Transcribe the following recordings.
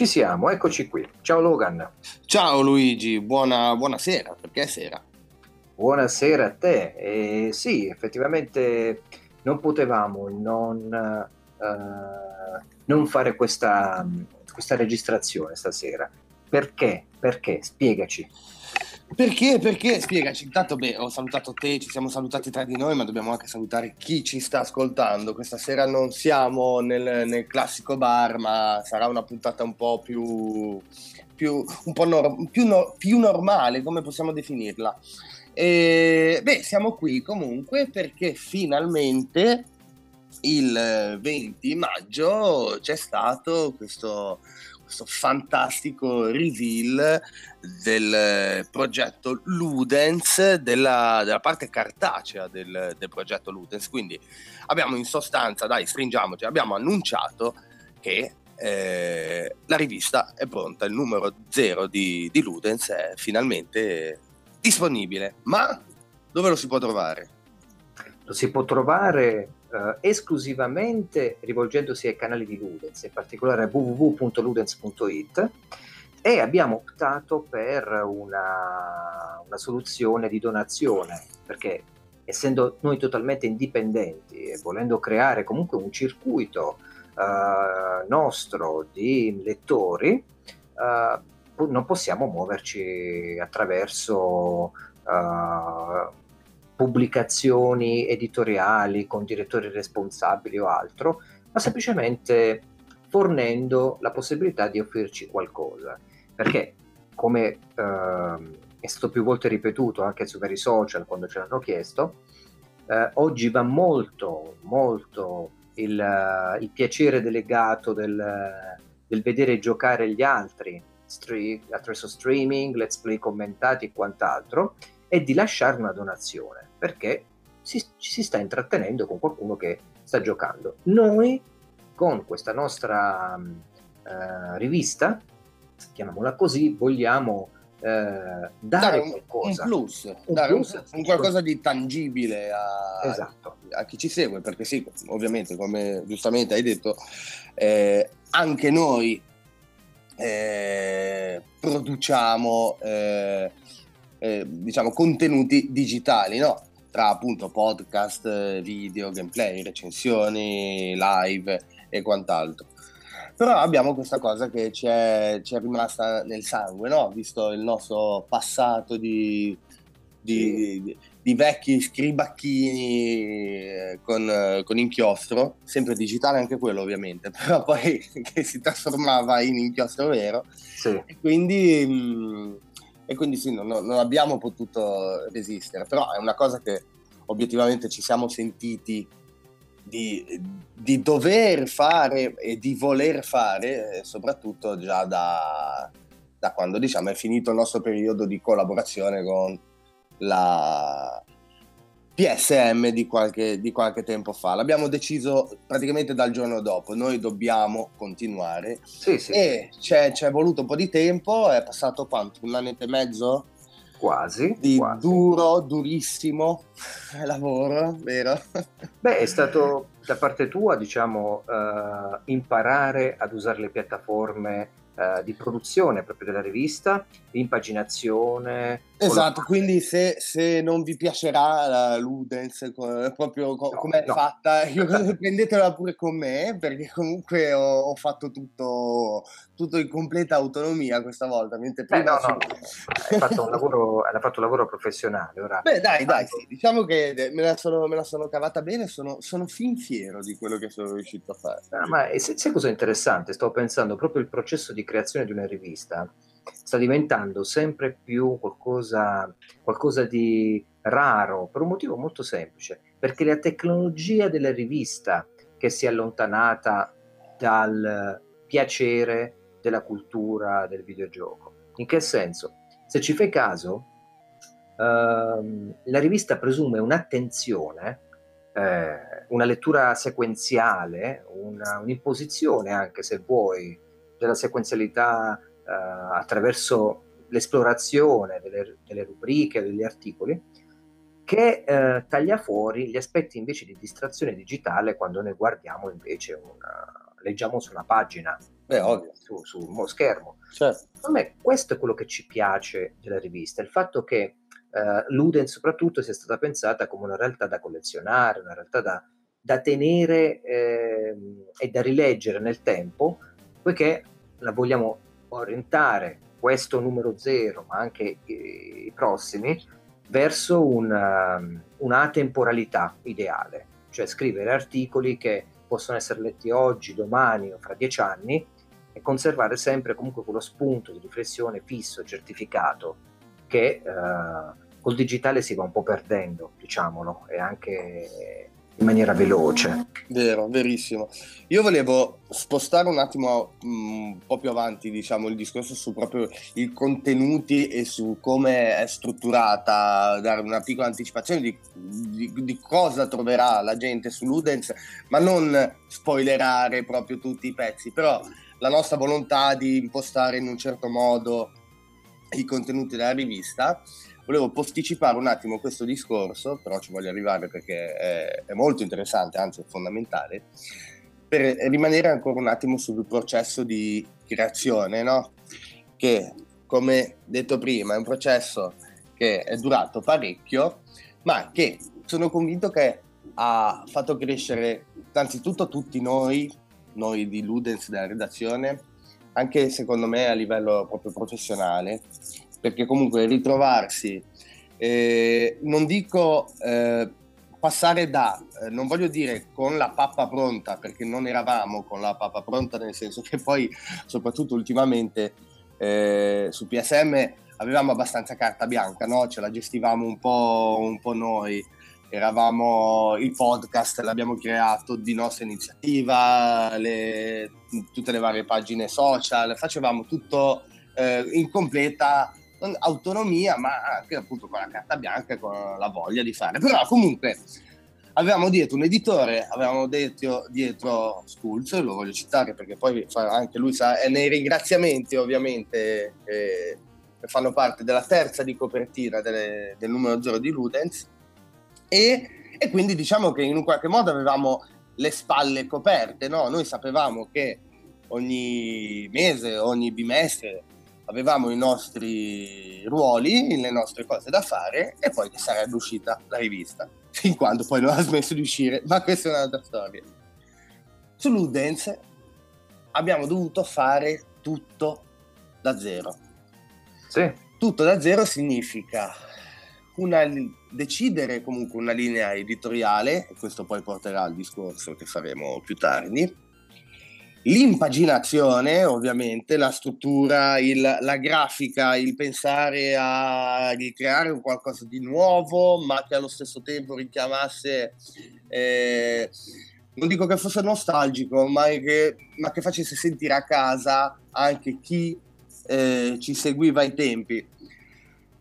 Ci siamo, eccoci qui. Ciao Logan. Ciao Luigi, buona, buonasera, perché è sera. Buonasera a te. Eh, sì, effettivamente non potevamo non, uh, non fare questa, questa registrazione stasera. Perché? Perché? Spiegaci. Perché? Perché? Spiegaci. Intanto, beh, ho salutato te, ci siamo salutati tra di noi, ma dobbiamo anche salutare chi ci sta ascoltando. Questa sera non siamo nel, nel classico bar, ma sarà una puntata un po' più, più, un po nor- più, no- più normale, come possiamo definirla. E, beh, siamo qui comunque perché finalmente il 20 maggio c'è stato questo questo fantastico reveal del progetto Ludens, della, della parte cartacea del, del, progetto Ludens. Quindi abbiamo in sostanza, dai, stringiamoci, abbiamo annunciato che eh, la rivista è pronta, il numero zero di, di Ludens è finalmente disponibile. Ma dove lo si può trovare? Lo si può trovare eh, esclusivamente rivolgendosi ai canali di Ludens, in particolare www.ludens.it e abbiamo optato per una, una soluzione di donazione perché essendo noi totalmente indipendenti e volendo creare comunque un circuito uh, nostro di lettori, uh, non possiamo muoverci attraverso uh, pubblicazioni editoriali con direttori responsabili o altro, ma semplicemente fornendo la possibilità di offrirci qualcosa. Perché, come eh, è stato più volte ripetuto anche sui vari social quando ce l'hanno chiesto, eh, oggi va molto, molto il, uh, il piacere delegato del, del, vedere giocare gli altri attraverso streaming, let's play commentati e quant'altro, e di lasciare una donazione perché si, ci si sta intrattenendo con qualcuno che sta giocando. Noi con questa nostra uh, rivista, chiamiamola così, vogliamo uh, dare, dare un, qualcosa. Un plus, un, dare plus, un, un qualcosa di tangibile a, esatto. a, chi ci segue, perché sì, ovviamente, come giustamente hai detto, eh, anche noi eh, produciamo eh, eh, diciamo contenuti digitali, no? Tra appunto podcast, video, gameplay, recensioni, live e quant'altro. Però abbiamo questa cosa che ci è, ci è rimasta nel sangue, no? visto il nostro passato di, di, di, di vecchi scribacchini eh, con, con, inchiostro, sempre digitale anche quello ovviamente, però poi che si trasformava in inchiostro vero. Sì. E quindi... Mh, mm, e quindi sì, non, non, abbiamo potuto resistere, però è una cosa che obiettivamente ci siamo sentiti di, di dover fare e di voler fare, eh, soprattutto già da, da quando diciamo, è finito il nostro periodo di collaborazione con la, PSM di qualche, di qualche, tempo fa. L'abbiamo deciso praticamente dal giorno dopo. Noi dobbiamo continuare. Sì, sì. E c'è, c'è, voluto un po' di tempo. È passato quanto? Un anno e mezzo? Quasi. Di quasi. duro, durissimo lavoro, vero? Beh, è stato da parte tua, diciamo, uh, imparare ad usare le piattaforme uh, di produzione proprio della rivista, impaginazione, Esatto, quindi se, se, non vi piacerà la Ludens proprio co- no, come è no. fatta, prendetela pure con me perché comunque ho, ho fatto tutto, tutto, in completa autonomia questa volta. Mentre prima Beh, no, no. hai, fatto un lavoro, hai fatto un lavoro professionale. Ora. Beh, dai, dai, sì. diciamo che me la, sono, me la sono cavata bene, sono, sono, fin fiero di quello che sono riuscito a fare. Ah, ma sai, sai cosa interessante? Sto pensando proprio il processo di creazione di una rivista sta diventando sempre più qualcosa, qualcosa di raro per un motivo molto semplice, perché la tecnologia della rivista che si è allontanata dal piacere della cultura del videogioco. In che senso? Se ci fai caso, ehm, la rivista presume un'attenzione, eh, una lettura sequenziale, una, un'imposizione anche se vuoi della sequenzialità eh, attraverso l'esplorazione delle, delle, rubriche, degli articoli, che eh, taglia fuori gli aspetti invece di distrazione digitale quando noi guardiamo invece una, leggiamo su una pagina Beh, su, su schermo. Certo. A me questo è quello che ci piace della rivista, il fatto che uh, Ludens soprattutto sia stata pensata come una realtà da collezionare, una realtà da, da tenere eh, e da rileggere nel tempo, poiché la vogliamo orientare questo numero zero, ma anche i, i prossimi, verso una, um, un'atemporalità ideale, cioè scrivere articoli che possono essere letti oggi, domani o fra dieci anni e conservare sempre comunque quello spunto di riflessione fisso, certificato, che eh, col digitale si va un po' perdendo, diciamolo, e anche in maniera veloce. Vero, verissimo. Io volevo spostare un attimo mm, un po' più avanti, diciamo, il discorso su proprio i contenuti e su come è strutturata, dare una piccola anticipazione di, di, di cosa troverà la gente su Ludens, ma non spoilerare proprio tutti i pezzi, però la nostra volontà di impostare in un certo modo i contenuti della rivista volevo posticipare un attimo questo discorso, però ci voglio arrivare perché è, è molto interessante, anzi è fondamentale, per rimanere ancora un attimo sul processo di creazione, no? che come detto prima è un processo che è durato parecchio, ma che sono convinto che ha fatto crescere innanzitutto tutti noi, noi di Ludens della redazione, anche secondo me a livello proprio professionale, perché comunque ritrovarsi, eh, non dico eh, passare da, eh, non voglio dire con la pappa pronta, perché non eravamo con la pappa pronta, nel senso che poi, soprattutto ultimamente, eh, su PSM avevamo abbastanza carta bianca, no? ce la gestivamo un po', un po' noi eravamo il podcast, l'abbiamo creato di nostra iniziativa, le, tutte le varie pagine social, facevamo tutto eh, in completa autonomia, ma anche appunto con la carta bianca e con la voglia di fare. Però comunque avevamo dietro un editore, avevamo dietro, dietro Schulz, lo voglio citare perché poi anche lui sa, nei ringraziamenti ovviamente eh, fanno parte della terza di copertina delle, del numero 0 di Ludens e, e, quindi diciamo che in un qualche modo avevamo le spalle coperte, no? noi sapevamo che ogni mese, ogni bimestre avevamo i nostri ruoli, le nostre cose da fare e poi sarebbe uscita la rivista, fin quando poi non ha smesso di uscire, ma questa è un'altra storia. Su Ludens abbiamo dovuto fare tutto da zero. Sì. Tutto da zero significa una, decidere comunque una linea editoriale, e questo poi porterà al discorso che faremo più tardi, l'impaginazione, ovviamente, la struttura, il, la grafica, il pensare a ricreare qualcosa di nuovo, ma che allo stesso tempo richiamasse, eh, non dico che fosse nostalgico, ma che, ma che, facesse sentire a casa anche chi eh, ci seguiva ai tempi.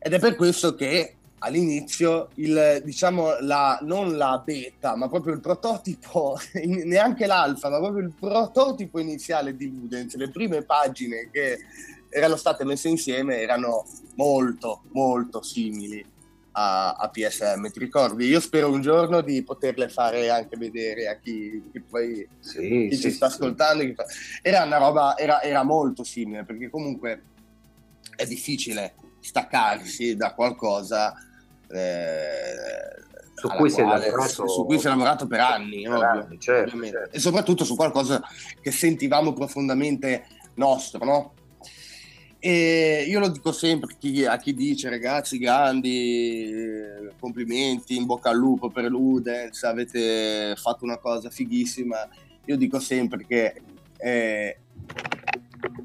Ed è per questo che all'inizio il, diciamo, la, non la beta, ma proprio il prototipo, neanche l'alfa, ma proprio il prototipo iniziale di Ludens, le prime pagine che erano state messe insieme erano molto, molto simili a, a PSM. Ti ricordi? Io spero un giorno di poterle fare anche vedere a chi, chi poi sì, chi sì, ci sta sì. ascoltando. Fa... Era una roba, era, era molto simile, perché comunque è difficile staccarsi da qualcosa eh, su, cui quale, lavorato, su, cui si è lavorato per anni, per anni certo, certo. e soprattutto su qualcosa che sentivamo profondamente nostro, no? E io lo dico sempre a chi dice ragazzi grandi, complimenti, in bocca al lupo per l'Udens, avete fatto una cosa fighissima. Io dico sempre che eh,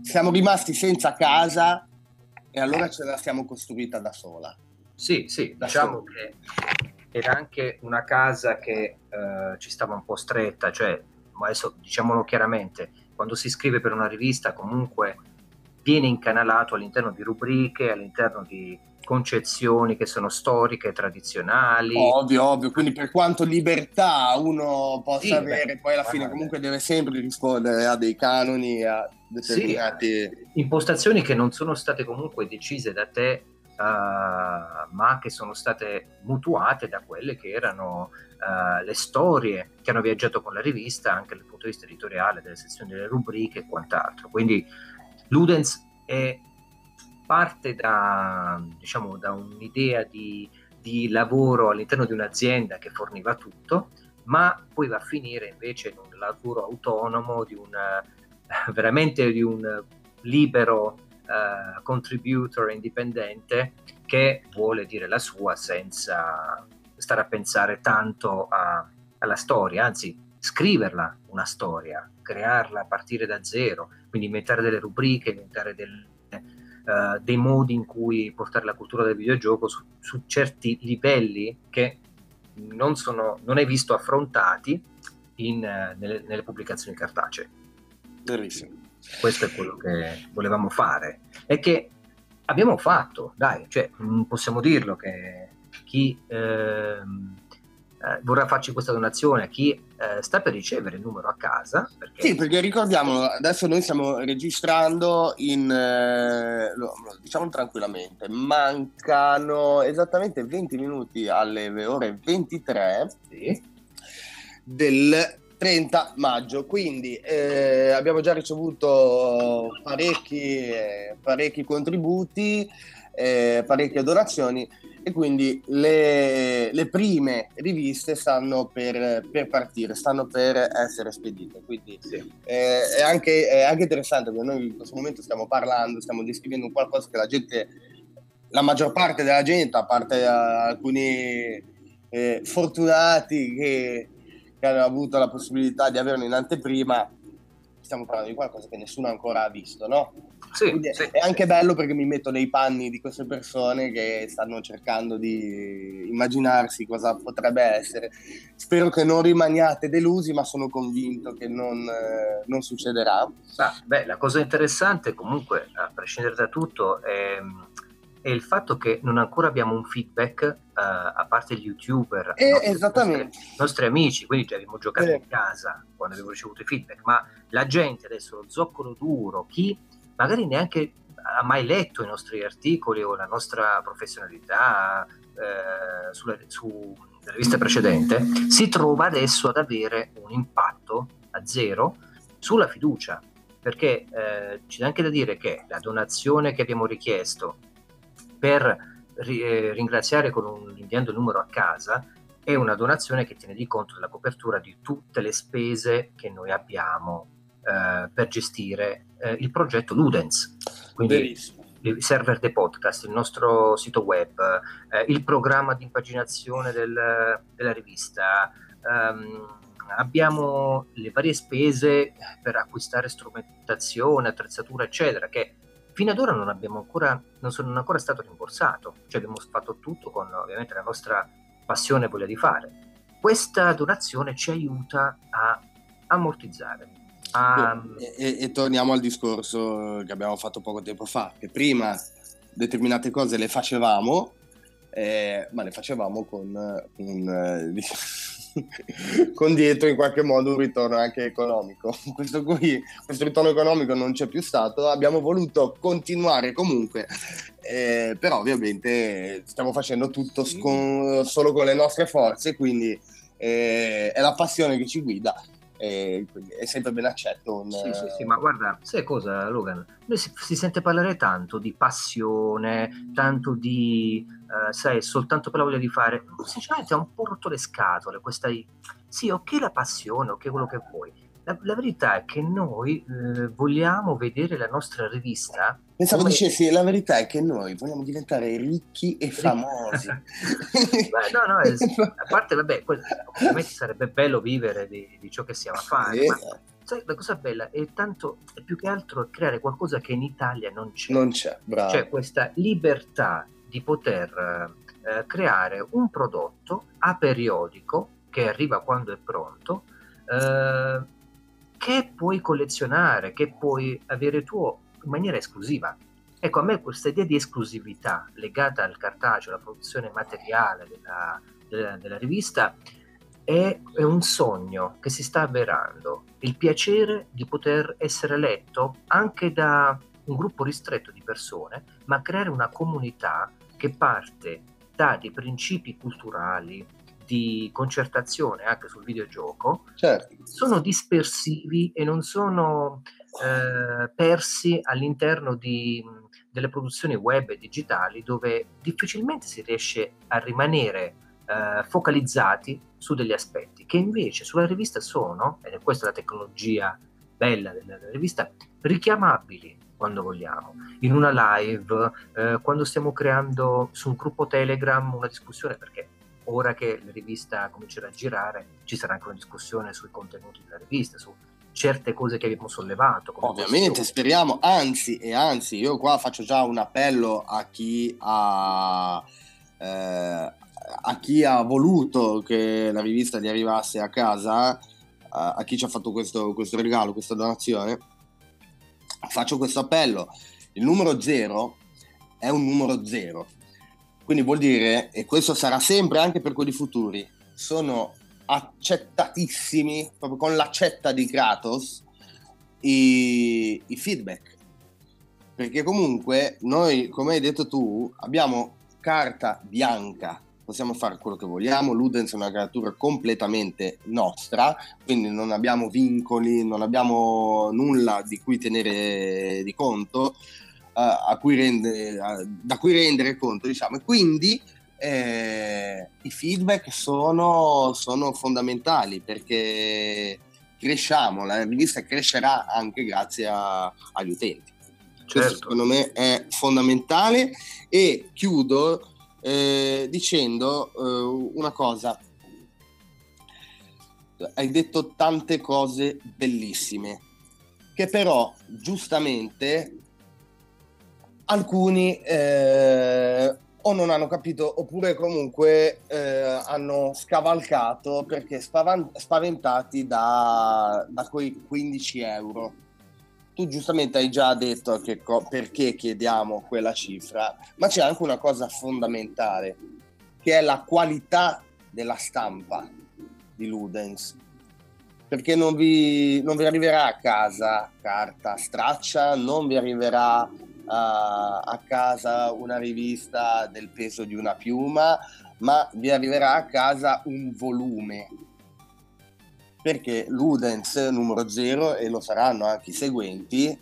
siamo rimasti senza casa e allora ce la siamo costruita da sola. Sì, sì, diciamo che era anche una casa che eh, ci stava un po' stretta, cioè, adesso diciamolo chiaramente, quando si scrive per una rivista comunque viene incanalato all'interno di rubriche, all'interno di concezioni che sono storiche, tradizionali. Ovvio, ovvio, quindi per quanto libertà uno possa sì, avere, beh, poi alla fine comunque deve sempre rispondere a dei canoni, a determinati... Sì, impostazioni che non sono state comunque decise da te ma che sono state mutuate da quelle che erano uh, le storie che hanno viaggiato con la rivista anche dal punto di vista editoriale, delle sezioni delle rubriche e quant'altro. Quindi Ludens è parte da, diciamo, da un'idea di, di lavoro all'interno di un'azienda che forniva tutto, ma poi va a finire invece in un lavoro autonomo di un veramente di un libero uh, contributor indipendente che vuole dire la sua senza stare a pensare tanto a, alla storia, anzi scriverla una storia, crearla a partire da zero, quindi inventare delle rubriche, inventare del, uh, dei modi in cui portare la cultura del videogioco su, su certi livelli che non, sono, non è visto affrontati in, uh, nelle, nelle pubblicazioni cartacee. Verissimo. Questo è quello che volevamo fare e che abbiamo fatto, dai, cioè, possiamo dirlo che chi ehm, eh, vorrà farci questa donazione, chi eh, sta per ricevere il numero a casa. Perché... Sì, perché ricordiamolo, adesso noi stiamo registrando in, eh, diciamo tranquillamente, mancano esattamente 20 minuti alle ore 23 sì. del 30 maggio, quindi eh, abbiamo già ricevuto parecchi, eh, parecchi contributi, eh, parecchie donazioni e quindi le, le prime riviste stanno per, per, partire, stanno per essere spedite. Quindi sì. eh, è, anche, è, anche, interessante perché noi in questo momento stiamo parlando, stiamo descrivendo qualcosa che la gente, la maggior parte della gente, a parte alcuni eh, fortunati che che hanno avuto la possibilità di averlo in anteprima, stiamo parlando di qualcosa che nessuno ancora ha visto, no? Sì, sì, è anche bello perché mi metto nei panni di queste persone che stanno cercando di immaginarsi cosa potrebbe essere. Spero che non rimaniate delusi, ma sono convinto che non, eh, non succederà. Ah, beh, la cosa interessante comunque, a prescindere da tutto, è è il fatto che non ancora abbiamo un feedback uh, a parte gli youtuber, eh, nostri, esattamente. Nostri, nostri, amici, quindi già abbiamo giocato eh. in casa quando abbiamo ricevuto i feedback, ma la gente adesso, lo zoccolo duro, chi magari neanche ha mai letto i nostri articoli o la nostra professionalità eh, sulle, su riviste precedente, si trova adesso ad avere un impatto a zero sulla fiducia, perché eh, c'è anche da dire che la donazione che abbiamo richiesto per eh, ringraziare con un, inviando il numero a casa è una donazione che tiene di conto della copertura di tutte le spese che noi abbiamo eh, per gestire eh, il progetto Ludens. Quindi Verissimo. il server dei podcast, il nostro sito web, eh, il programma di impaginazione del, della rivista. Um, abbiamo le varie spese per acquistare strumentazione, attrezzatura, eccetera, che fino ad ora non abbiamo ancora, non sono ancora stato rimborsato, cioè abbiamo fatto tutto con ovviamente la nostra passione e voglia di fare. Questa donazione ci aiuta a ammortizzare. A... E, e, e, torniamo al discorso che abbiamo fatto poco tempo fa, che prima determinate cose le facevamo, eh, ma le facevamo con un... Eh, con dietro in qualche modo un ritorno anche economico. Questo, qui, questo ritorno economico non c'è più stato, abbiamo voluto continuare comunque, eh, però ovviamente stiamo facendo tutto con, solo con le nostre forze, quindi eh, è la passione che ci guida. È sempre ben accetto. Un... Sì, sì, sì, ma guarda, sai cosa, Logan? Noi si, si sente parlare tanto di passione, tanto di eh, sai, soltanto per la voglia di fare, sinceramente ha un po' rotto le scatole, questa, sì, ok la passione, ok quello che vuoi, la, la verità è che noi eh, vogliamo vedere la nostra rivista. Pensavo come... dicessi, la verità è che noi vogliamo diventare ricchi e famosi. Beh, no, no, es- a parte, vabbè, ovviamente sarebbe bello vivere di, di ciò che siamo a fare, sì. ma sai, la cosa bella è tanto, è più che altro creare qualcosa che in Italia non c'è. Non c'è, bravo. Cioè questa libertà di poter eh, creare un prodotto a periodico che arriva quando è pronto, eh, che puoi collezionare, che puoi avere tu in maniera esclusiva. Ecco, a me questa idea di esclusività legata al cartaceo, alla produzione materiale della, della, della rivista, è, è, un sogno che si sta avverando. Il piacere di poter essere letto anche da un gruppo ristretto di persone, ma creare una comunità che parte da dei principi culturali, di concertazione anche sul videogioco, certo. sono dispersivi e non sono eh, persi all'interno di, delle produzioni web e digitali dove difficilmente si riesce a rimanere eh, focalizzati su degli aspetti che invece sulla rivista sono, ed è questa la tecnologia bella della rivista, richiamabili quando vogliamo, in una live, eh, quando stiamo creando su un gruppo Telegram una discussione, perché ora che la rivista comincerà a girare ci sarà anche una discussione sui contenuti della rivista, su certe cose che abbiamo sollevato. Ovviamente, questione. speriamo, anzi e anzi, io qua faccio già un appello a chi ha... Eh, a chi ha voluto che la rivista gli arrivasse a casa, a chi ci ha fatto questo, questo regalo, questa donazione, faccio questo appello. Il numero zero è un numero zero. Quindi vuol dire, e questo sarà sempre anche per quelli futuri, sono accettatissimi, proprio con l'accetta di Kratos, i, i feedback. Perché comunque noi, come hai detto tu, abbiamo carta bianca, possiamo fare quello che vogliamo, Ludens è una creatura completamente nostra, quindi non abbiamo vincoli, non abbiamo nulla di cui tenere di conto, uh, cui rende, uh, da cui rendere conto, diciamo, e quindi eh, i feedback sono, sono fondamentali perché cresciamo, la rivista crescerà anche grazie a, agli utenti. Certo. Questo secondo me è fondamentale e chiudo eh, dicendo eh, una cosa. Hai detto tante cose bellissime che però giustamente alcuni eh, o non hanno capito oppure comunque eh, hanno scavalcato perché spaventati da, da quei 15 euro. Tu giustamente hai già detto co- perché chiediamo quella cifra, ma c'è anche una cosa fondamentale, che è la qualità della stampa di Ludens. Perché non vi, non vi arriverà a casa carta straccia, non vi arriverà a, a casa una rivista del peso di una piuma, ma vi arriverà a casa un volume perché Ludens numero 0 e lo saranno anche i seguenti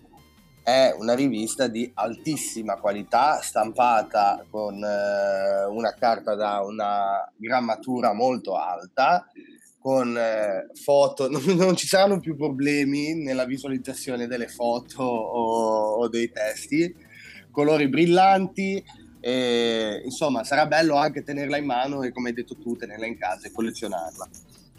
è una rivista di altissima qualità stampata con eh, una carta da una grammatura molto alta con eh, foto, non, non, ci saranno più problemi nella visualizzazione delle foto o, o dei testi, colori brillanti, e, insomma sarà bello anche tenerla in mano e come hai detto tu tenerla in casa e collezionarla.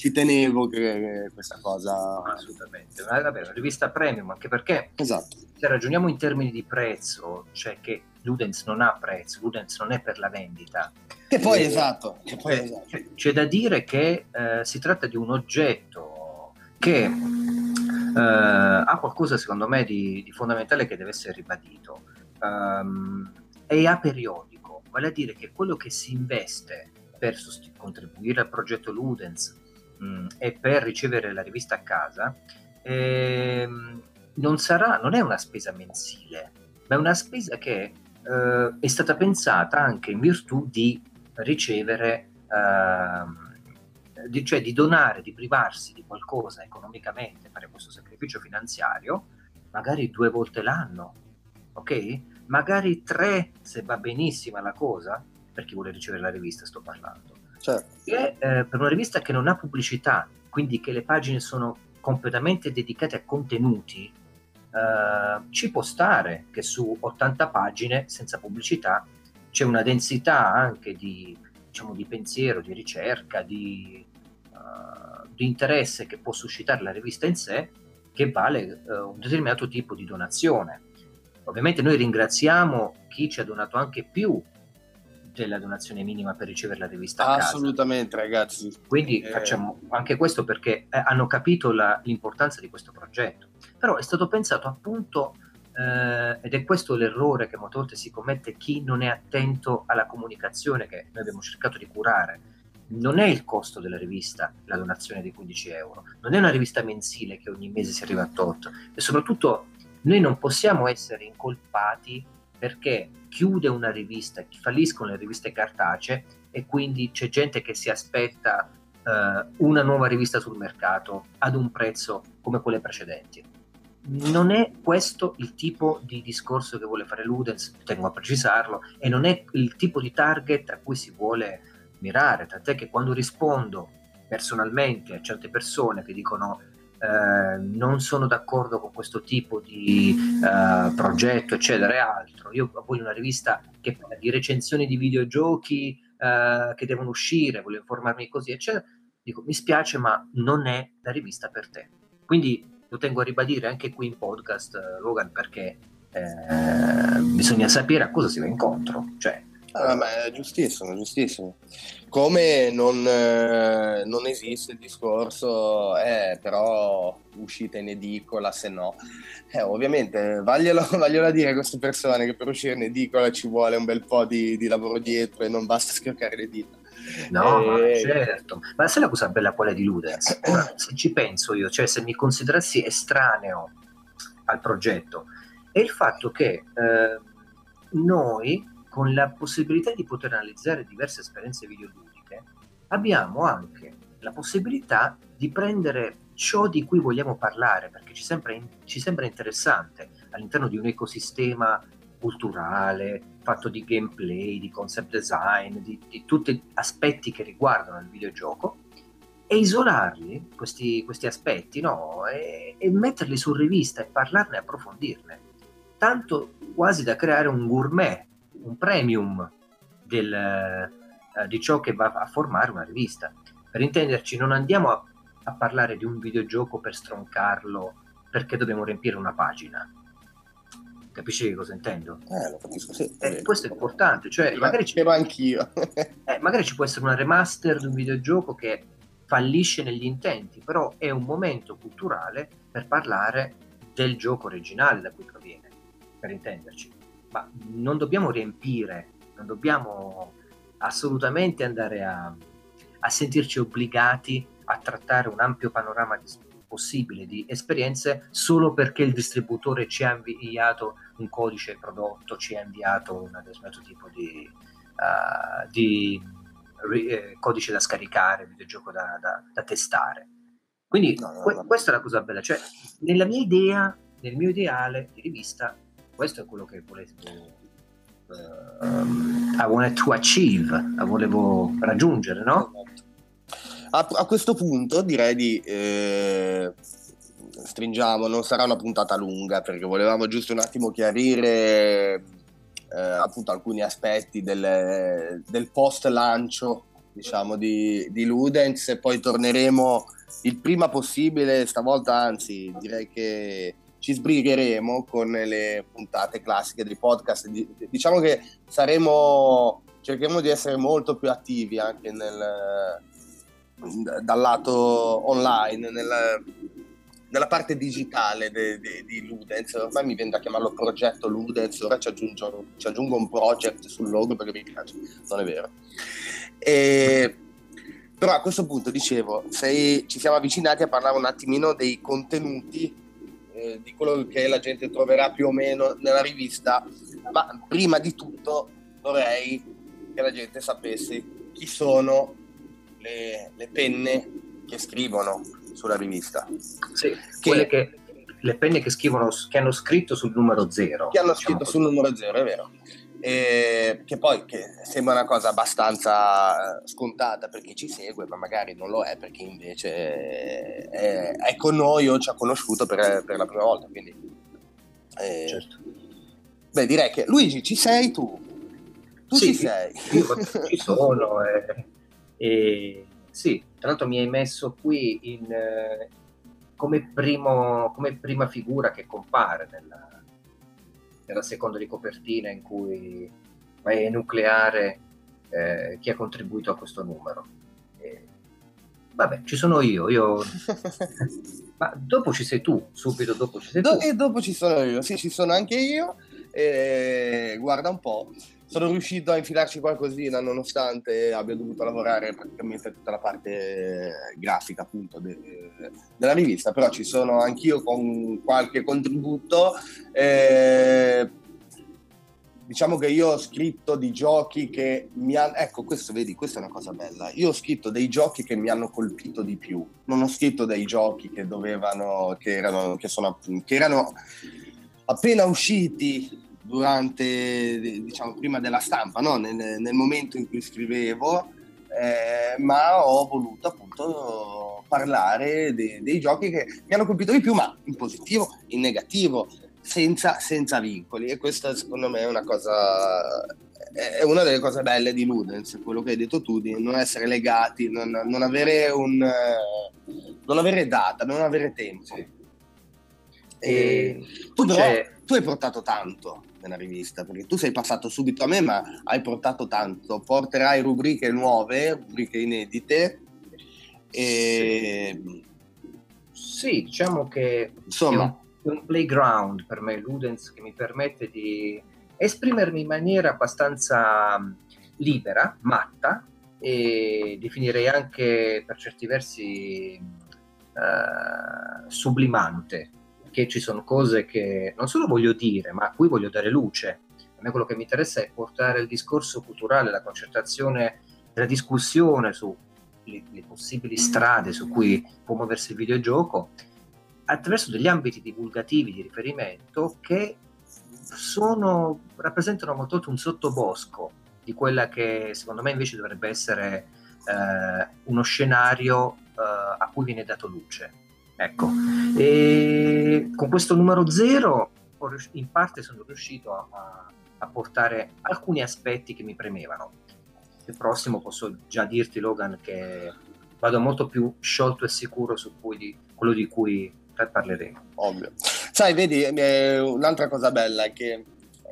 Ci tenevo che questa cosa... Assolutamente, ma vabbè, una rivista premium anche perché esatto. se ragioniamo in termini di prezzo, cioè che Ludens non ha prezzo, Ludens non è per la vendita, che poi, eh, esatto, che poi eh, esatto. C'è da dire che eh, si tratta di un oggetto che eh, ha qualcosa, secondo me, di, di, fondamentale che deve essere ribadito. Um, è a periodico, vale a dire che quello che si investe per sost- contribuire al progetto Ludens mh, mm, e per ricevere la rivista a casa ehm, non sarà, non è una spesa mensile, ma è una spesa che eh, è stata pensata anche in virtù di ricevere, eh, di, cioè di donare, di privarsi di qualcosa economicamente, fare questo sacrificio finanziario, magari due volte l'anno, ok? Magari tre se va benissimo la cosa, per chi vuole ricevere la rivista sto parlando. Certo. E eh, per una rivista che non ha pubblicità, quindi che le pagine sono completamente dedicate a contenuti, eh, ci può stare che su 80 pagine senza pubblicità c'è una densità anche di, diciamo, di pensiero, di ricerca, di, uh, di, interesse che può suscitare la rivista in sé, che vale uh, un determinato tipo di donazione. Ovviamente noi ringraziamo chi ci ha donato anche più della donazione minima per ricevere la rivista a Assolutamente, casa. ragazzi. Quindi eh... facciamo anche questo perché eh, hanno capito la, l'importanza di questo progetto. Però è stato pensato appunto eh, ed è questo l'errore che molte volte si commette chi non è attento alla comunicazione che noi abbiamo cercato di curare. Non è il costo della rivista la donazione di 15 euro, non è una rivista mensile che ogni mese si arriva a tot e soprattutto noi non possiamo essere incolpati perché chiude una rivista, falliscono le riviste cartacee e quindi c'è gente che si aspetta eh, una nuova rivista sul mercato ad un prezzo come quelle precedenti. Non è questo il tipo di discorso che vuole fare Ludens, tengo a precisarlo, e non è il tipo di target a cui si vuole mirare, tant'è che quando rispondo personalmente a certe persone che dicono eh, non sono d'accordo con questo tipo di eh, progetto, eccetera, e altro. Io voglio una rivista che parla di recensioni di videogiochi eh, che devono uscire, voglio informarmi così, eccetera. Dico, mi spiace, ma non è la rivista per te. Quindi lo tengo a ribadire anche qui in podcast, eh, Logan, perché eh, bisogna sapere a cosa si va incontro. Cioè, Ah, ma è giustissimo, giustissimo. Come non, eh, non esiste il discorso, eh, però uscita in edicola, se no. Eh, ovviamente, vaglielo, vaglielo a dire a queste persone che per uscire in edicola ci vuole un bel po' di, di lavoro dietro e non basta schioccare le dita. No, e... certo. Ma sai la cosa bella qual è di Ludens? se ci penso io, cioè se mi considerassi estraneo al progetto, è il fatto che eh, noi con la possibilità di poter analizzare diverse esperienze videoludiche, abbiamo anche la possibilità di prendere ciò di cui vogliamo parlare, perché ci sembra, ci sembra interessante all'interno di un ecosistema culturale, fatto di gameplay, di concept design, di, di tutti aspetti che riguardano il videogioco, e isolarli, questi, questi aspetti, no? e, e metterli su rivista e parlarne e approfondirne. Tanto quasi da creare un gourmet un premium del, eh, di ciò che va a formare una rivista. Per intenderci, non andiamo a, a parlare di un videogioco per stroncarlo perché dobbiamo riempire una pagina. Capisci che cosa intendo? Eh, lo capisco, sì. Eh, questo è importante, cioè magari ci, anch'io. eh, magari ci può essere una remaster di un videogioco che fallisce negli intenti, però è un momento culturale per parlare del gioco originale da cui proviene, per intenderci ma non dobbiamo riempire, non dobbiamo assolutamente andare a, a sentirci obbligati a trattare un ampio panorama di, possibile di esperienze solo perché il distributore ci ha inviato un codice prodotto, ci ha inviato un determinato tipo di, uh, di eh, codice da scaricare, videogioco da, da, da testare. Quindi no, no, que- no. questa è la cosa bella, cioè nella mia idea, nel mio ideale di rivista, questo è quello che volevo uh, I wanted to achieve, volevo raggiungere, no? A, a questo punto direi di eh, stringiamo, non sarà una puntata lunga perché volevamo giusto un attimo chiarire eh, appunto alcuni aspetti del, del post lancio diciamo di, di Ludens e poi torneremo il prima possibile stavolta anzi direi che ci sbrigheremo con le puntate classiche dei podcast. Diciamo che saremo, cercheremo di essere molto più attivi anche nel, dal lato online, nel, nella parte digitale de, de, di Ludens. Ormai mi viene da chiamarlo progetto Ludens, ora ci aggiungo, ci aggiungo un project sul logo perché mi piace, non è vero. E, però a questo punto dicevo, sei, ci siamo avvicinati a parlare un attimino dei contenuti eh, di quello che la gente troverà più o meno nella rivista, ma prima di tutto vorrei che la gente sapesse chi sono le, le penne che scrivono sulla rivista. Sì, che, quelle che le penne che scrivono, che hanno scritto sul numero zero. Che hanno diciamo scritto così. sul numero zero, è vero eh, che poi che sembra una cosa abbastanza eh, scontata per chi ci segue, ma magari non lo è per chi invece è, è con noi o ci ha conosciuto per, per la prima volta. Quindi, eh, certo. Beh, direi che Luigi, ci sei tu? Tu sì, ci sei? Io ci sono. Eh, e, sì, tra l'altro mi hai messo qui in, eh, come, primo, come prima figura che compare nella, nella seconda di copertina in cui vai a enucleare eh, chi ha contribuito a questo numero. E, vabbè, ci sono io, io... ma dopo ci sei tu, subito dopo ci sei Do- tu. E dopo ci sono io, sì, ci sono anche io. E guarda un po', sono riuscito a infilarci qualcosina nonostante abbia dovuto lavorare praticamente tutta la parte grafica appunto de, della rivista, però ci sono anch'io con qualche contributo. Eh, diciamo che io ho scritto di giochi che mi hanno... Ecco, questo vedi, questa è una cosa bella. Io ho scritto dei giochi che mi hanno colpito di più. Non ho scritto dei giochi che dovevano... che erano, che sono, che erano appena usciti durante, diciamo, prima della stampa, no? nel, nel, momento in cui scrivevo, eh, ma ho voluto appunto parlare de, dei giochi che mi hanno colpito di più, ma in positivo, in negativo, senza, senza vincoli. E questa secondo me è una cosa è una delle cose belle di Ludens, quello che hai detto tu, di non essere legati, non, non avere un non avere data, non avere tempo. E tu, però, tu hai portato tanto nella rivista, perché tu sei passato subito a me, ma hai portato tanto. Porterai rubriche nuove, rubriche inedite. E... Sì. diciamo che Insomma, è un, un playground per me, Ludens, che mi permette di esprimermi in maniera abbastanza libera, matta e definirei anche per certi versi uh, sublimante perché ci sono cose che non solo voglio dire, ma a cui voglio dare luce. A me quello che mi interessa è portare il discorso culturale, la concertazione, la discussione sulle le possibili strade su cui può muoversi il videogioco attraverso degli ambiti divulgativi di riferimento che sono, rappresentano molto un sottobosco di quella che secondo me invece dovrebbe essere eh, uno scenario eh, a cui viene dato luce. Ecco, e con questo numero zero in parte sono riuscito a, a portare alcuni aspetti che mi premevano. Il prossimo posso già dirti, Logan, che vado molto più sciolto e sicuro su di, quello di cui parleremo. Ovvio. Sai, vedi, eh, un'altra cosa bella è che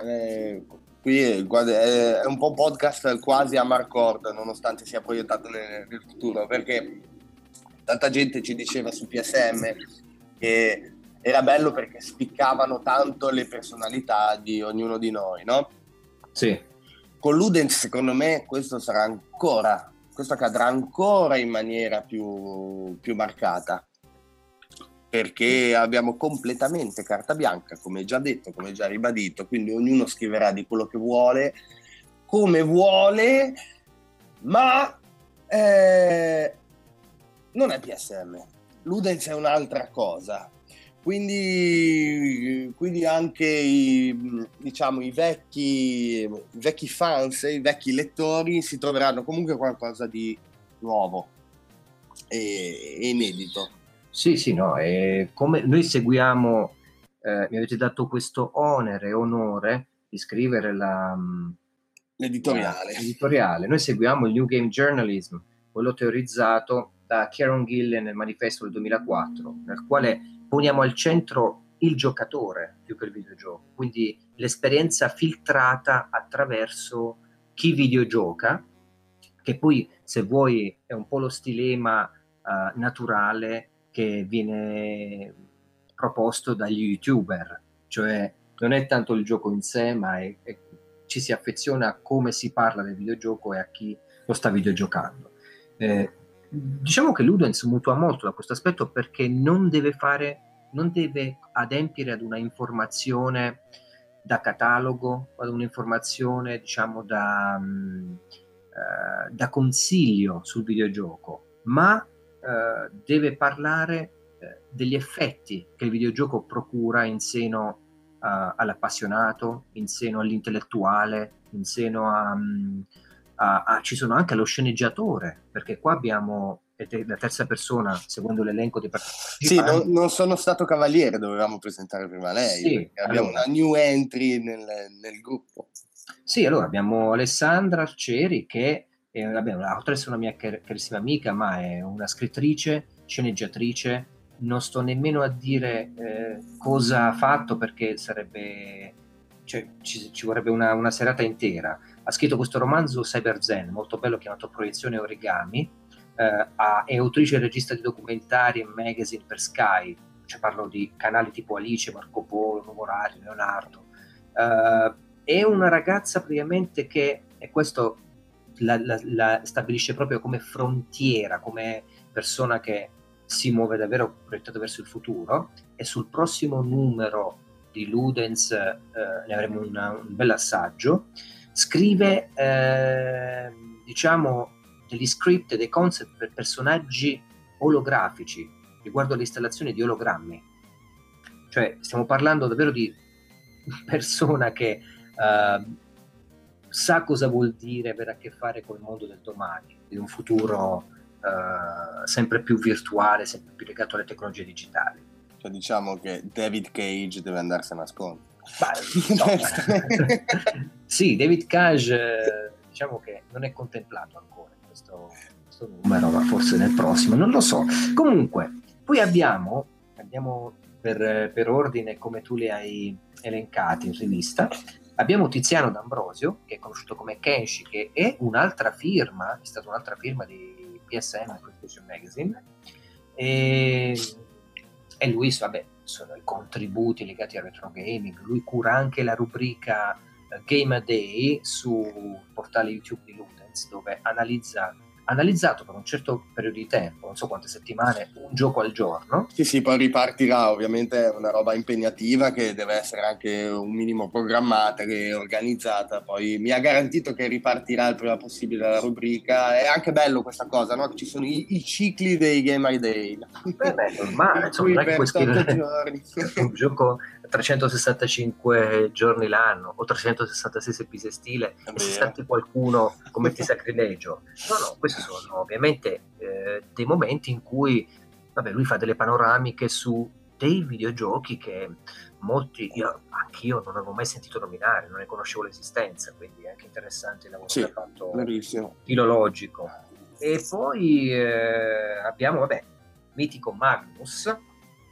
eh, qui è, è, un po' un podcast quasi a Marcord, nonostante sia proiettato nel, nel futuro, perché tanta gente ci diceva su PSM che era bello perché spiccavano tanto le personalità di ognuno di noi, no? Sì. Con Ludens, secondo me, questo sarà ancora, questo accadrà ancora in maniera più, più marcata perché abbiamo completamente carta bianca, come già detto, come già ribadito, quindi ognuno scriverà di quello che vuole, come vuole, ma eh, non è PSM. Ludens è un'altra cosa. Quindi, quindi anche i, diciamo, i, vecchi, i vecchi fans, i vecchi lettori si troveranno comunque qualcosa di nuovo e, e inedito. Sì, sì, no, come noi seguiamo, eh, mi avete dato questo onere e onore di scrivere la, l'editoriale. l'editoriale. Noi seguiamo il New Game Journalism, quello teorizzato da Kieron Gillen nel manifesto del 2004, nel quale poniamo al centro il giocatore più che il videogioco, quindi l'esperienza filtrata attraverso chi videogioca, che poi se vuoi è un po' lo stilema uh, naturale che viene proposto dagli youtuber, cioè non è tanto il gioco in sé, ma è, è, ci si affeziona a come si parla del videogioco e a chi lo sta videogiocando. Eh, diciamo che Ludens mutua molto da questo aspetto perché non deve fare, non deve adempiere ad una informazione da catalogo ad un'informazione, diciamo, da, uh, da consiglio sul videogioco, ma uh, deve parlare uh, degli effetti che il videogioco procura in seno all'appassionato, in seno all'intellettuale, in seno a... Um, a, a, ci sono anche allo sceneggiatore, perché qua abbiamo la terza persona seguendo l'elenco dei partecipanti. Sì, non, non, sono stato cavaliere, dovevamo presentare prima lei, sì, abbiamo allora. una new entry nel, nel, gruppo. Sì, allora abbiamo Alessandra Arcieri che è, vabbè, oltre ad essere una mia carissima amica, ma è una scrittrice, sceneggiatrice, non sto nemmeno a dire eh, cosa ha fatto perché sarebbe, cioè, ci, ci vorrebbe una, una serata intera ha scritto questo romanzo Cyber Zen, molto bello, chiamato Proiezione Origami, eh, è autrice e regista di documentari e magazine per Sky, cioè parlo di canali tipo Alice, Marco Polo, Nuvolari, Leonardo. Eh, è una ragazza praticamente che, e questo la, la, la stabilisce proprio come frontiera, come persona che si muove davvero proiettato verso il futuro e sul prossimo numero di Ludens, eh, ne avremo una, un bel assaggio, scrive eh, diciamo degli script, dei concept per personaggi olografici riguardo all'installazione di ologrammi. Cioè stiamo parlando davvero di persona che uh, sa cosa vuol dire avere a che fare con il mondo del domani, di un futuro uh, sempre più virtuale, sempre più legato alle tecnologie digitali. Cioè, diciamo che David Cage deve andarsene a nascondere. No. sì, David Cage diciamo che non è contemplato ancora in questo, questo numero, ma forse nel prossimo, non lo so. Comunque, poi abbiamo, abbiamo per, per ordine come tu li hai elencati in rivista, abbiamo Tiziano D'Ambrosio, che è conosciuto come Kenshi, che è un'altra firma, è stata un'altra firma di PlayStation Magazine, e, e lui, vabbè, sono i contributi legati al retro gaming, lui cura anche la rubrica eh, Game a Day sul portale YouTube di Ludens, dove analizza analizzato per un certo periodo di tempo, non so quante settimane, un gioco al giorno. Sì, sì, poi ripartirà, ovviamente è una roba impegnativa che deve essere anche un minimo programmata e organizzata, poi mi ha garantito che ripartirà il prima possibile la rubrica, è anche bello questa cosa, no? Ci sono i, i cicli dei Game Day. Beh, beh, normale, insomma, non è che puoi scrivere un gioco 365 giorni l'anno o 366 bisestile e se salti qualcuno cometti sacrilegio. No, no, questi sono ovviamente eh, dei momenti in cui vabbè, lui fa delle panoramiche su dei videogiochi che molti, io, anch'io non avevo mai sentito nominare, non ne conoscevo l'esistenza, quindi è anche interessante il lavoro sì, che ha fatto verissimo. filologico. E poi eh, abbiamo, vabbè, Mitico Magnus,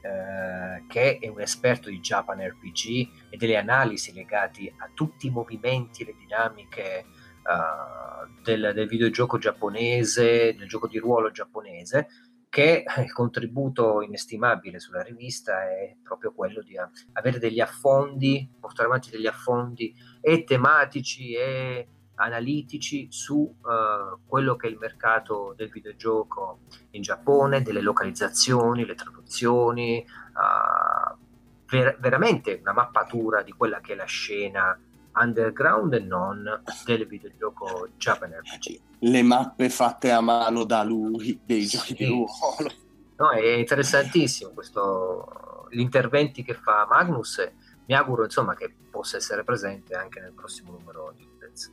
eh, che è un esperto di Japan RPG e delle analisi legate a tutti i movimenti e le dinamiche uh, del, del, videogioco giapponese, del gioco di ruolo giapponese, che il contributo inestimabile sulla rivista è proprio quello di avere degli affondi, portare avanti degli affondi e tematici e analitici su uh, quello che è il mercato del videogioco in Giappone, delle localizzazioni, le traduzioni, uh, ver- veramente una mappatura di quella che è la scena underground e non del videogioco Japan RPG. Le mappe fatte a mano da lui dei giochi sì. di ruolo. No, è interessantissimo questo, gli interventi che fa Magnus. Mi auguro insomma che possa essere presente anche nel prossimo numero di Udens.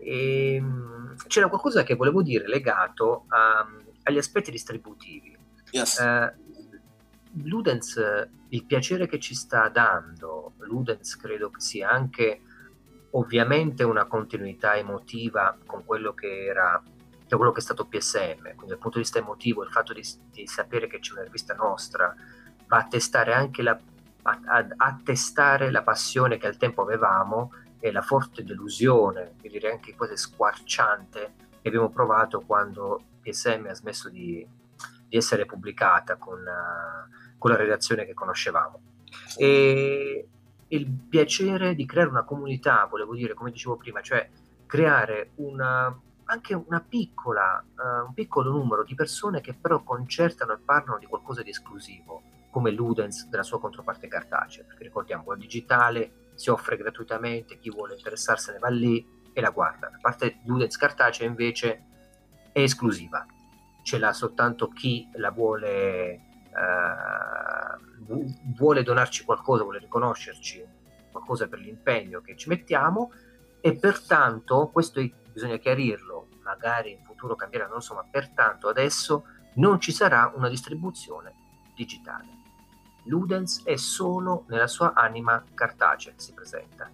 E, ehm, c'era qualcosa che volevo dire legato a, agli aspetti distributivi. Yes. Uh, Ludens, il piacere che ci sta dando, Ludens credo che sia anche ovviamente una continuità emotiva con quello che era da quello che è stato PSM, quindi dal punto di vista emotivo il fatto di, di sapere che c'è una rivista nostra va a testare anche la, a, a, a testare la passione che al tempo avevamo e la forte delusione, io direi anche quasi squarciante, che abbiamo provato quando PSM ha smesso di, di essere pubblicata con, uh, con, la redazione che conoscevamo. E il piacere di creare una comunità, volevo dire, come dicevo prima, cioè creare una, anche una piccola, uh, un piccolo numero di persone che però concertano e parlano di qualcosa di esclusivo, come Ludens della sua controparte cartacea, perché ricordiamo, quello digitale si offre gratuitamente, chi vuole interessarsene va lì e la guarda. La parte Ludens cartacea invece è esclusiva, ce l'ha soltanto chi la vuole, uh, vuole donarci qualcosa, vuole riconoscerci qualcosa per l'impegno che ci mettiamo e pertanto, questo è, bisogna chiarirlo, magari in futuro cambierà, non so, ma pertanto adesso non ci sarà una distribuzione digitale Ludens è solo nella sua anima cartacea che si presenta.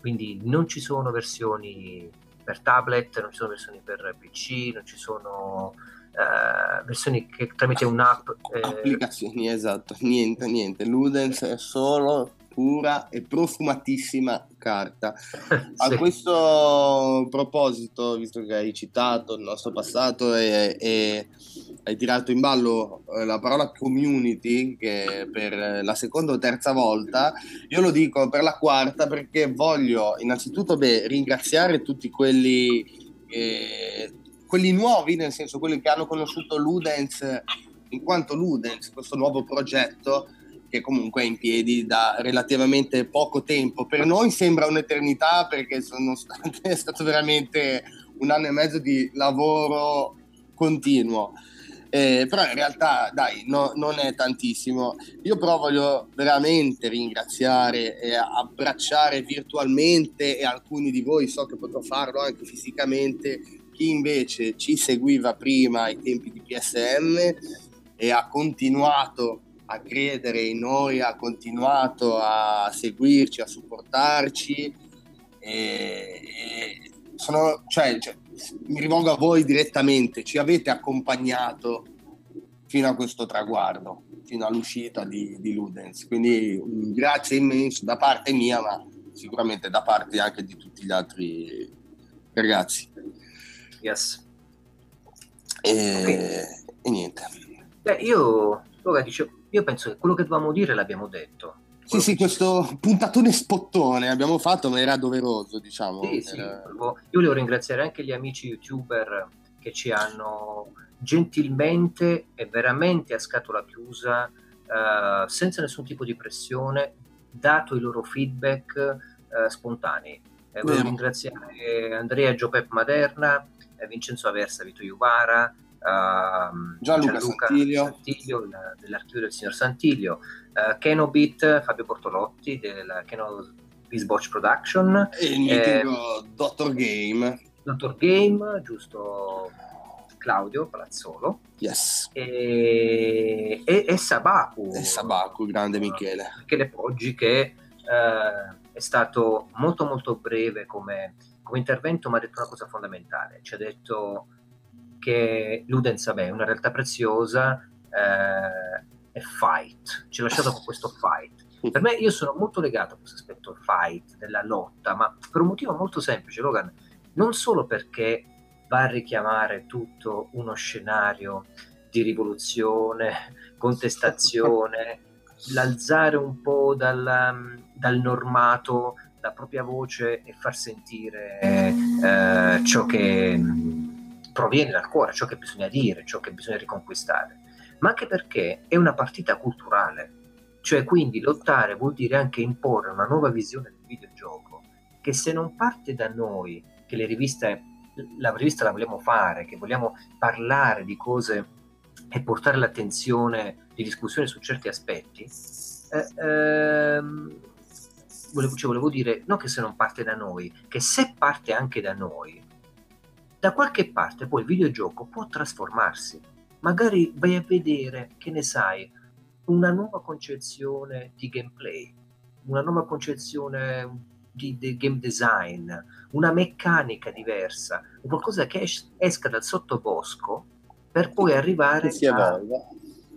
Quindi non ci sono versioni per tablet, non ci sono versioni per PC, non ci sono uh, versioni che tramite un'app... Eh... Applicazioni, esatto, niente, niente. Ludens è solo pura e profumatissima carta. A questo proposito, visto che hai citato il nostro passato e, e hai tirato in ballo eh, la parola community, che per la seconda o terza volta, io lo dico per la quarta perché voglio innanzitutto beh, ringraziare tutti quelli, eh, quelli nuovi, nel senso quelli che hanno conosciuto Ludens in quanto Ludens, questo nuovo progetto, che comunque è in piedi da relativamente poco tempo. Per noi sembra un'eternità perché state, è stato veramente un anno e mezzo di lavoro continuo. Eh, però in realtà dai no, non è tantissimo io però voglio veramente ringraziare e abbracciare virtualmente e alcuni di voi so che potrò farlo anche fisicamente chi invece ci seguiva prima ai tempi di PSM e ha continuato a credere in noi, ha continuato a seguirci, a supportarci. E, e sono, cioè, cioè, mi rivolgo a voi direttamente, ci avete accompagnato fino a questo traguardo, fino all'uscita di, di Ludens. Quindi un grazie immenso da parte mia, ma sicuramente da parte anche di tutti gli altri ragazzi. Yes. E, okay. e niente. Beh, io, dicevo, io penso che quello che dovevamo dire l'abbiamo detto. Sì, sì, questo puntatone spottone abbiamo fatto, ma era doveroso, diciamo. Sì, sì. Io volevo ringraziare anche gli amici youtuber che ci hanno gentilmente e veramente a scatola chiusa, eh, senza nessun tipo di pressione, dato i loro feedback eh, spontanei. Eh, volevo ringraziare Andrea Giopep Maderna, eh, Vincenzo Aversa, Vito Iuvara, uh, Gianluca Santiglio, Santiglio dell'archivio del signor Santiglio, uh, Kenobit, Fabio Portolotti del Keno Bisbotch Production. E il mitico eh, Dottor Game. Dottor Game, giusto Claudio Palazzolo. Yes. e, e, e Sabaku. E Sabaku, grande Michele. Michele Poggi che uh, è stato molto molto breve come, come intervento ma ha detto una cosa fondamentale. Ci ha detto che Ludens vabbè, è una realtà preziosa eh, è fight, ci ha lasciato con questo fight. Per me io sono molto legato a questo aspetto fight, della lotta, ma per un motivo molto semplice, Logan, non solo perché va a richiamare tutto uno scenario di rivoluzione, contestazione, l'alzare un po' dal, dal normato la propria voce e far sentire eh, ciò che proviene dal cuore, ciò che bisogna dire, ciò che bisogna riconquistare, ma anche perché è una partita culturale, cioè quindi lottare vuol dire anche imporre una nuova visione del videogioco che se non parte da noi, che le riviste, la rivista la vogliamo fare, che vogliamo parlare di cose e portare l'attenzione di discussione su certi aspetti, eh, ehm, volevo, cioè volevo dire, non che se non parte da noi, che se parte anche da noi, da qualche parte poi il videogioco può trasformarsi. Magari vai a vedere, che ne sai, una nuova concezione di gameplay, una nuova concezione di, di game design, una meccanica diversa, qualcosa che es- esca dal sottobosco per poi arrivare si. A,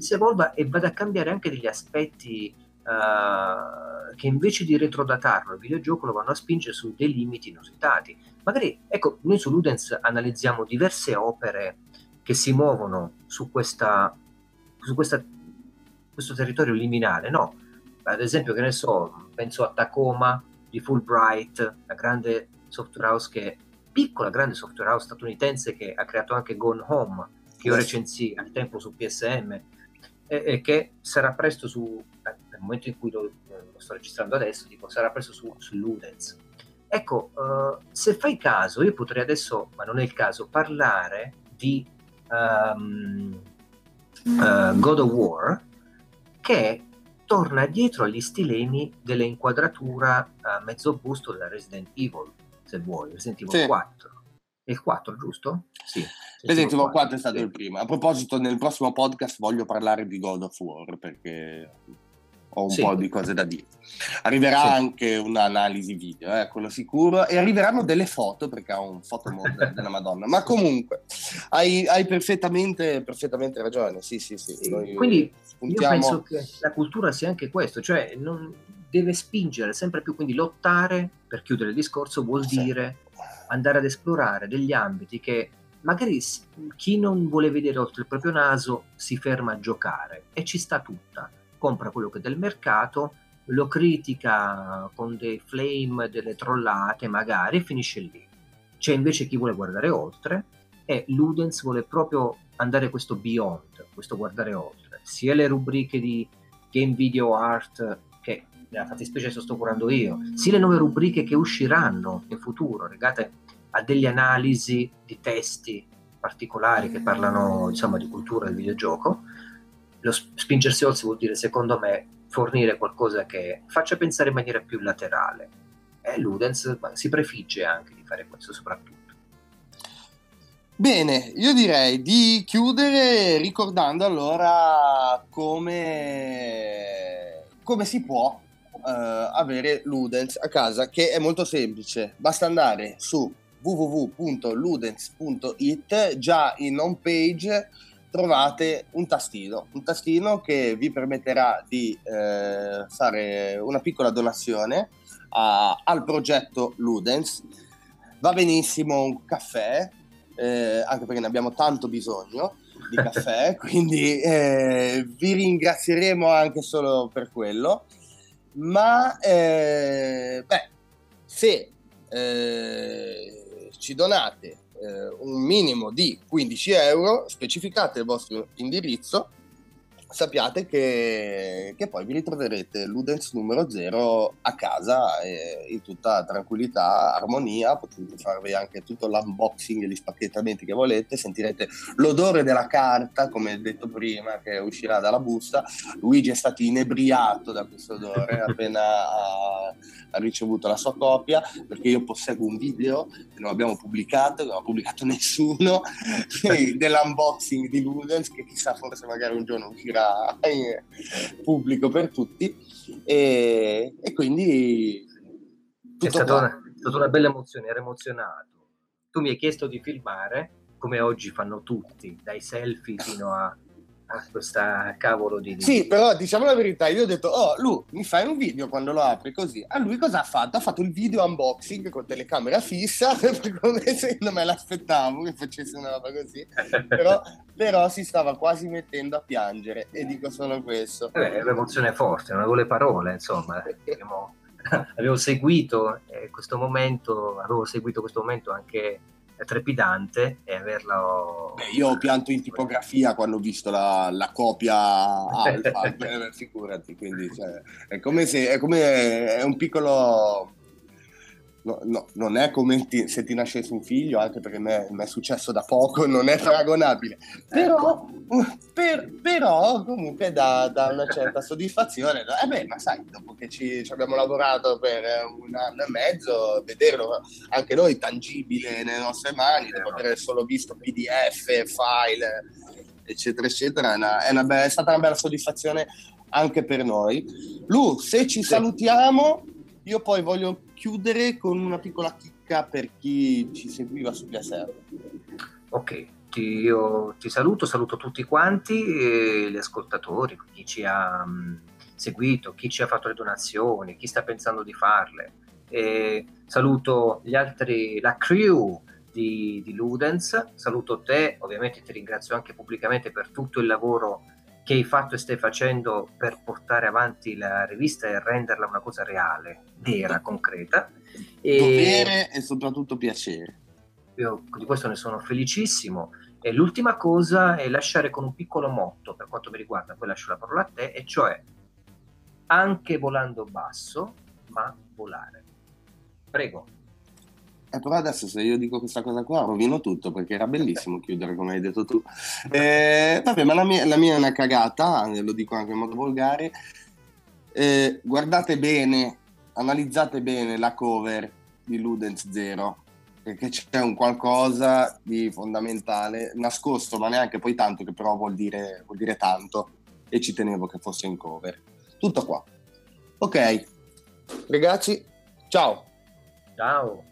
si evolva e vada a cambiare anche degli aspetti uh, che invece di retrodatarlo il videogioco lo vanno a spingere su dei limiti inusitati Magari, ecco, noi su Ludens analizziamo diverse opere che si muovono su, questa, su questa, questo territorio liminale, no? Ad esempio, che ne so, penso a Tacoma di Fulbright, la grande software house che piccola grande software house statunitense che ha creato anche Gone Home, che io recensì al tempo su PSM e, che sarà presto su, nel momento in cui lo, lo sto registrando adesso, dico, sarà presto su, su Ludens. Ecco, uh, se fai caso, io potrei adesso, ma non è il caso, parlare di um, uh, God of War che torna dietro agli stilemi dell'inquadratura a mezzo busto della Resident Evil, se vuoi, Resident Evil sì. 4. È il 4, giusto? Sì. Resident Evil 4 è stato il primo. A proposito, nel prossimo podcast voglio parlare di God of War perché ho un sì. po' di cose da dire. Arriverà sì. anche un'analisi video, eh, quello sicuro, e arriveranno delle foto perché ha un fotomod della Madonna. Ma comunque hai, hai perfettamente, perfettamente, ragione. Sì, sì, sì. Noi quindi spuntiamo... io penso che la cultura sia anche questo, cioè non deve spingere sempre più, quindi lottare, per chiudere il discorso, vuol sì. dire andare ad esplorare degli ambiti che magari chi non vuole vedere oltre il proprio naso si ferma a giocare e ci sta tutta compra quello che è del mercato, lo critica con dei flame, delle trollate magari e finisce lì. C'è invece chi vuole guardare oltre e Ludens vuole proprio andare questo beyond, questo guardare oltre, sia le rubriche di game video art, che nella fattispecie sto curando io, sia le nuove rubriche che usciranno in futuro, legate a delle analisi di testi particolari che parlano insomma di cultura del videogioco. Lo spingersi oltre vuol dire, secondo me, fornire qualcosa che faccia pensare in maniera più laterale. E Ludens si prefigge anche di fare questo soprattutto. Bene, io direi di chiudere ricordando allora come, come si può uh, avere Ludens a casa, che è molto semplice. Basta andare su www.ludens.it, già in home page trovate un tastino, un tastino che vi permetterà di eh, fare una piccola donazione a, al progetto Ludens. Va benissimo un caffè, eh, anche perché ne abbiamo tanto bisogno di caffè, quindi eh, vi ringrazieremo anche solo per quello. Ma eh, beh, se eh, ci donate eh, un minimo di 15 euro, specificate il vostro indirizzo sappiate che, che, poi vi ritroverete Ludens numero 0 a casa eh, in tutta tranquillità, armonia, potete farvi anche tutto l'unboxing e gli spacchettamenti che volete, sentirete l'odore della carta, come detto prima, che uscirà dalla busta. Luigi è stato inebriato da questo odore appena ha, ha, ricevuto la sua copia, perché io posseggo un video che non abbiamo pubblicato, che non ha pubblicato nessuno, dell'unboxing di Ludens, che chissà forse magari un giorno uscirà era pubblico per tutti e, e quindi è stata, una, è stata una bella emozione, ero emozionato. Tu mi hai chiesto di filmare, come oggi fanno tutti, dai selfie fino a a questa cavolo di... Sì, però diciamo la verità, io ho detto, oh Lu, mi fai un video quando lo apri così. A lui cosa ha fatto? Ha fatto il video unboxing con telecamera fissa, come se non me l'aspettavo che facesse una roba così. però, però, si stava quasi mettendo a piangere e dico solo questo. Eh, è un'emozione forte, non avevo le parole, insomma. Abbiamo, avevo seguito eh, questo momento, avevo seguito questo momento anche trepidante e averlo... Beh, io ho pianto in tipografia quando ho visto la, la copia alfa, figurati, quindi cioè, è come se è, come, è un piccolo No, no, non è come ti, se ti nascesse un figlio, anche perché mi è successo da poco, non è paragonabile. Però, per, però comunque dà, una certa soddisfazione. Eh beh, ma sai, dopo che ci, ci, abbiamo lavorato per un anno e mezzo, vederlo anche noi tangibile nelle nostre mani, dopo aver solo visto PDF, file, eccetera, eccetera, è, una, è, una, è stata una bella soddisfazione anche per noi. Lu, se ci salutiamo, io poi voglio chiudere con una piccola chicca per chi ci seguiva su Piaserra. Ok, ti, io ti saluto, saluto tutti quanti, gli ascoltatori, chi ci ha mm, seguito, chi ci ha fatto le donazioni, chi sta pensando di farle. E saluto gli altri, la crew di, di Ludens, saluto te, ovviamente ti ringrazio anche pubblicamente per tutto il lavoro che hai fatto e stai facendo per portare avanti la rivista e renderla una cosa reale, vera, concreta. E Dovere e soprattutto piacere. Io di questo ne sono felicissimo. E l'ultima cosa è lasciare con un piccolo motto per quanto mi riguarda, poi lascio la parola a te, e cioè anche volando basso, ma volare. Prego. Eh, però adesso se io dico questa cosa qua rovino tutto perché era bellissimo chiudere come hai detto tu. Eh, vabbè, ma la mia, la mia, è una cagata, lo dico anche in modo volgare. Eh, guardate bene, analizzate bene la cover di Ludens Zero perché c'è un qualcosa di fondamentale, nascosto, ma neanche poi tanto, che però vuol dire, vuol dire tanto e ci tenevo che fosse in cover. Tutto qua. Ok, ragazzi, ciao. Ciao.